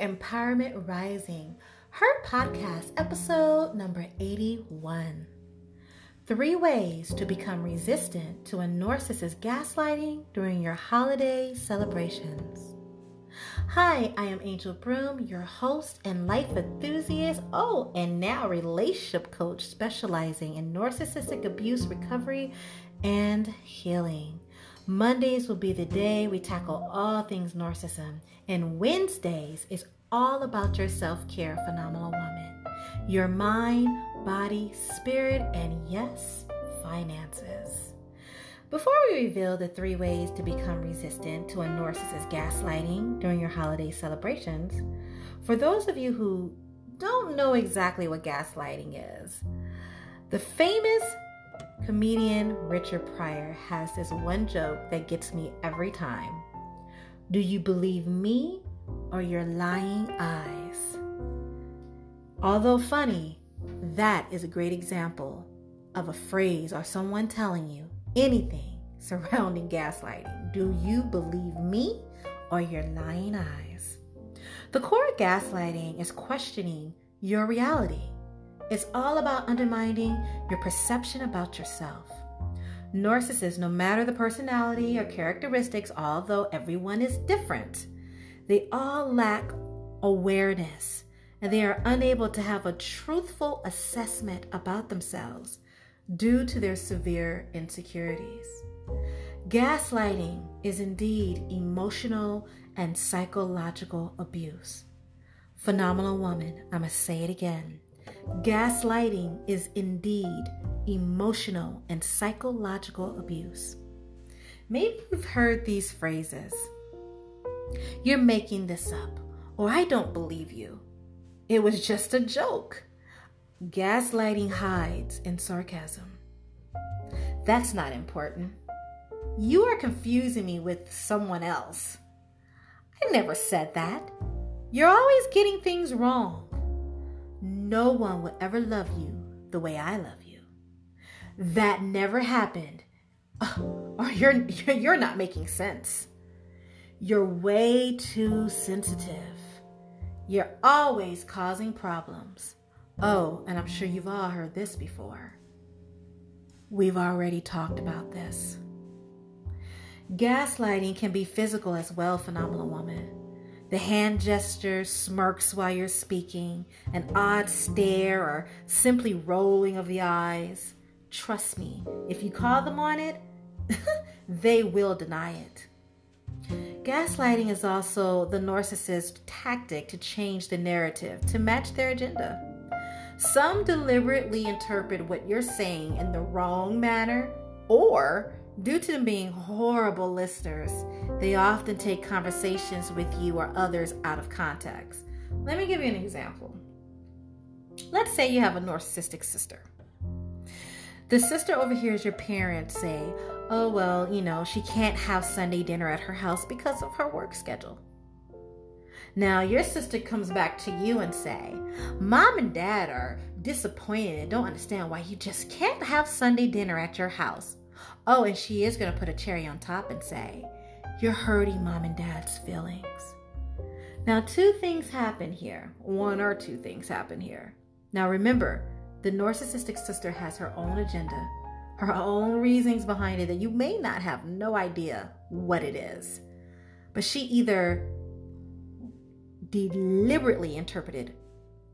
Empowerment Rising, her podcast, episode number 81. Three ways to become resistant to a narcissist's gaslighting during your holiday celebrations. Hi, I am Angel Broom, your host and life enthusiast. Oh, and now relationship coach specializing in narcissistic abuse recovery and healing. Mondays will be the day we tackle all things narcissism, and Wednesdays is all about your self care, phenomenal woman. Your mind, body, spirit, and yes, finances. Before we reveal the three ways to become resistant to a narcissist gaslighting during your holiday celebrations, for those of you who don't know exactly what gaslighting is, the famous Comedian Richard Pryor has this one joke that gets me every time. Do you believe me or your lying eyes? Although funny, that is a great example of a phrase or someone telling you anything surrounding gaslighting. Do you believe me or your lying eyes? The core of gaslighting is questioning your reality. It's all about undermining your perception about yourself. Narcissists, no matter the personality or characteristics, although everyone is different, they all lack awareness and they are unable to have a truthful assessment about themselves due to their severe insecurities. Gaslighting is indeed emotional and psychological abuse. Phenomenal woman, I must say it again. Gaslighting is indeed emotional and psychological abuse. Maybe you've heard these phrases You're making this up, or I don't believe you. It was just a joke. Gaslighting hides in sarcasm. That's not important. You are confusing me with someone else. I never said that. You're always getting things wrong. No one will ever love you the way I love you. That never happened. or you're you're not making sense. You're way too sensitive. You're always causing problems. Oh, and I'm sure you've all heard this before. We've already talked about this. Gaslighting can be physical as well, phenomenal woman. The hand gesture, smirks while you're speaking, an odd stare, or simply rolling of the eyes. Trust me, if you call them on it, they will deny it. Gaslighting is also the narcissist's tactic to change the narrative to match their agenda. Some deliberately interpret what you're saying in the wrong manner, or due to them being horrible listeners, they often take conversations with you or others out of context. Let me give you an example. Let's say you have a narcissistic sister. The sister overhears your parents say, Oh, well, you know, she can't have Sunday dinner at her house because of her work schedule. Now, your sister comes back to you and say, Mom and Dad are disappointed and don't understand why you just can't have Sunday dinner at your house. Oh, and she is going to put a cherry on top and say, You're hurting Mom and Dad's feelings. Now, two things happen here. One or two things happen here. Now, remember, the narcissistic sister has her own agenda her own reasons behind it that you may not have no idea what it is. But she either deliberately interpreted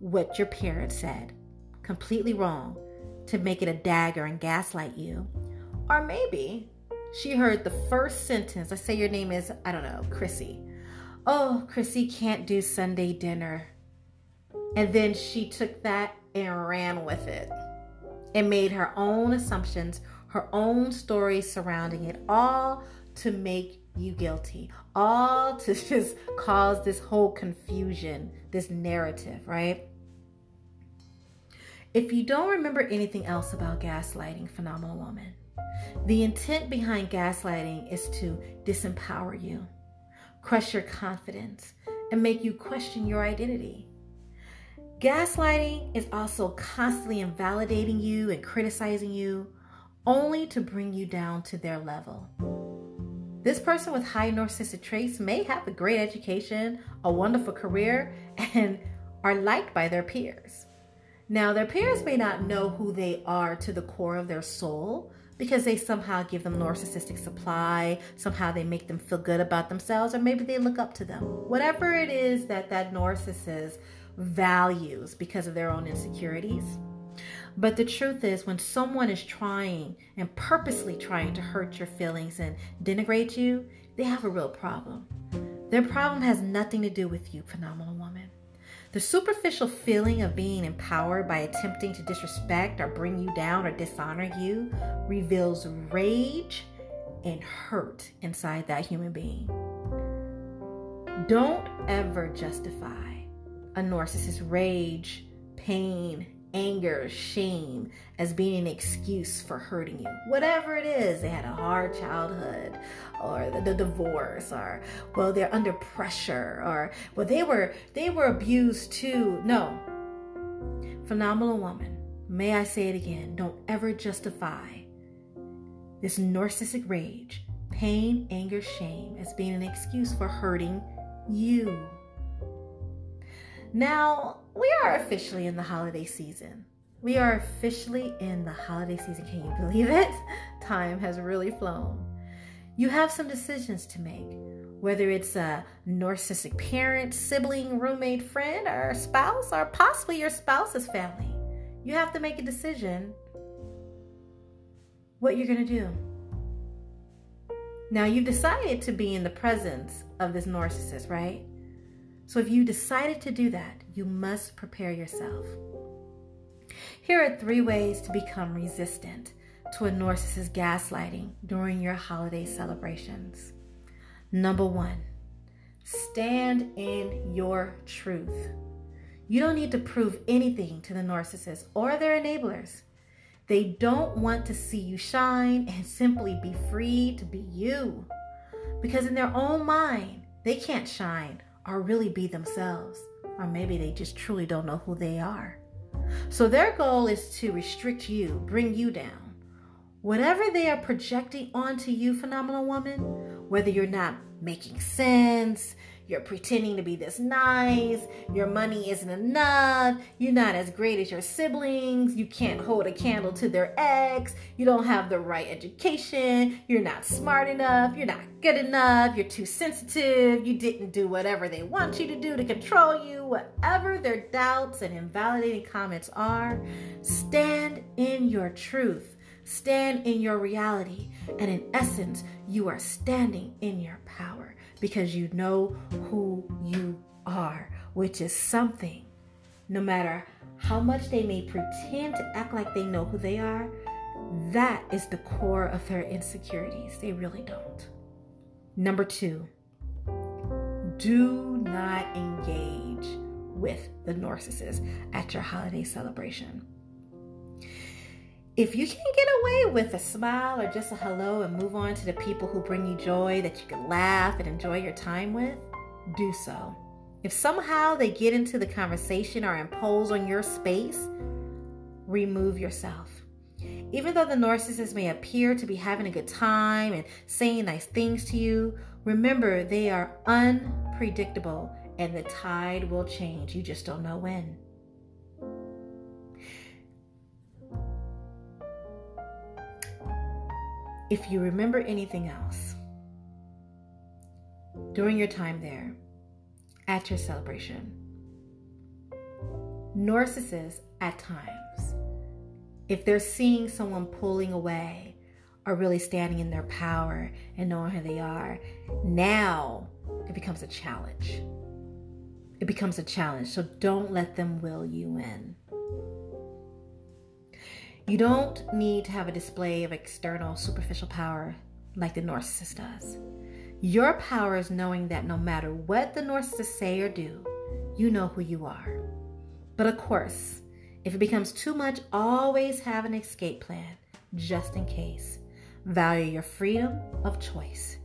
what your parents said completely wrong to make it a dagger and gaslight you. Or maybe she heard the first sentence. Let's say your name is, I don't know, Chrissy. Oh, Chrissy can't do Sunday dinner. And then she took that and ran with it and made her own assumptions, her own stories surrounding it, all to make you guilty, all to just cause this whole confusion, this narrative, right? If you don't remember anything else about gaslighting, phenomenal woman, the intent behind gaslighting is to disempower you, crush your confidence, and make you question your identity. Gaslighting is also constantly invalidating you and criticizing you, only to bring you down to their level. This person with high narcissistic traits may have a great education, a wonderful career, and are liked by their peers. Now, their peers may not know who they are to the core of their soul because they somehow give them narcissistic supply, somehow they make them feel good about themselves, or maybe they look up to them. Whatever it is that that narcissist values because of their own insecurities. But the truth is, when someone is trying and purposely trying to hurt your feelings and denigrate you, they have a real problem. Their problem has nothing to do with you, phenomenal woman. The superficial feeling of being empowered by attempting to disrespect or bring you down or dishonor you reveals rage and hurt inside that human being. Don't ever justify a narcissist's rage, pain, anger, shame as being an excuse for hurting you. Whatever it is, they had a hard childhood or the, the, divorce or well they're under pressure or well they were they were abused too. No. Phenomenal woman. May I say it again, don't ever justify this narcissistic rage, pain, anger, shame as being an excuse for hurting you. Now, we are officially in the holiday season. We are officially in the holiday season. Can you believe it? Time has really flown. You have some decisions to make, whether it's a narcissistic parent, sibling, roommate, friend, or spouse, or possibly your spouse's family. You have to make a decision what you're going to do. Now, you've decided to be in the presence of this narcissist, right? So if you decided to do that, you must prepare yourself. Here are three ways to become resistant to a narcissist's gaslighting during your holiday celebrations. Number one, stand in your truth. You don't need to prove anything to the narcissist or their enablers. They don't want to see you shine and simply be free to be you. Because in their own mind, they can't shine or really be themselves. Or maybe they just truly don't know who they are. So their goal is to restrict you, bring you down. Whatever they are projecting onto you, phenomenal woman, whether you're not making sense, you're pretending to be this nice. Your money isn't enough. You're not as great as your siblings. You can't hold a candle to their ex. You don't have the right education. You're not smart enough. You're not good enough. You're too sensitive. You didn't do whatever they want you to do to control you. Whatever their doubts and invalidating comments are, stand in your truth. Stand in your reality. And in essence, you are standing in your power because you know who you are, which is something. No matter how much they may pretend to act like they know who they are, that is the core of their insecurities. They really don't. Number two, do not engage with the narcissist at your holiday celebration. If you can get away with a smile or just a hello and move on to the people who bring you joy that you can laugh and enjoy your time with, do so. If somehow they get into the conversation or impose on your space, remove yourself. Even though the narcissist may appear to be having a good time and saying nice things to you, remember they are unpredictable and the tide will change. You just don't know when. If you remember anything else during your time there at your celebration, narcissists at times, if they're seeing someone pulling away or really standing in their power and knowing who they are, now it becomes a challenge. It becomes a challenge. So don't let them will you in. You don't need to have a display of external superficial power like the narcissist does. Your power is knowing that no matter what the narcissist say or do, you know who you are. But of course, if it becomes too much, always have an escape plan just in case. Value your freedom of choice,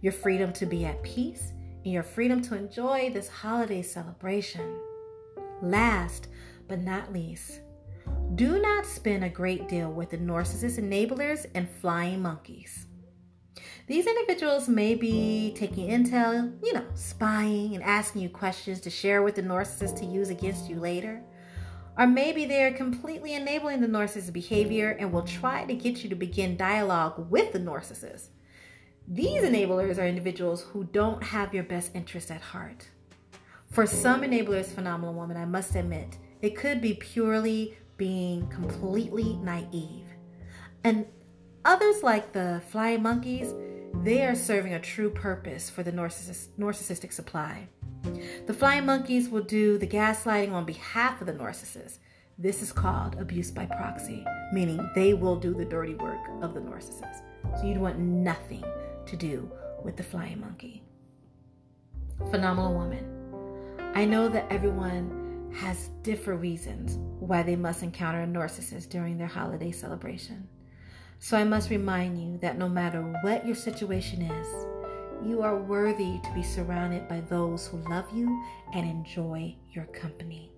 your freedom to be at peace, and your freedom to enjoy this holiday celebration. Last but not least, do not spend a great deal with the narcissist enablers and flying monkeys. These individuals may be taking intel, you know, spying and asking you questions to share with the narcissist to use against you later. Or maybe they're completely enabling the narcissist's behavior and will try to get you to begin dialogue with the narcissist. These enablers are individuals who don't have your best interest at heart. For some enablers, phenomenal woman, I must admit, it could be purely being completely naive. And others, like the flying monkeys, they are serving a true purpose for the narcissist, narcissistic supply. The flying monkeys will do the gaslighting on behalf of the narcissist. This is called abuse by proxy, meaning they will do the dirty work of the narcissist. So you'd want nothing to do with the flying monkey. Phenomenal woman. I know that everyone has different reasons why they must encounter a narcissist during their holiday celebration. So I must remind you that no matter what your situation is, you are worthy to be surrounded by those who love you and enjoy your company.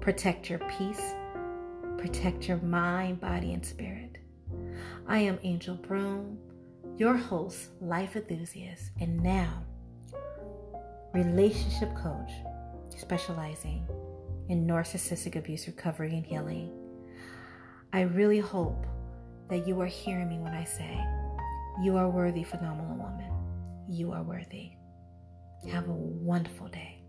Protect your peace, protect your mind, body, and spirit. I am Angel Broom, your host, life enthusiast, and now relationship coach specializing in narcissistic abuse recovery and healing. I really hope that you are hearing me when I say, You are worthy, phenomenal woman. You are worthy. Have a wonderful day.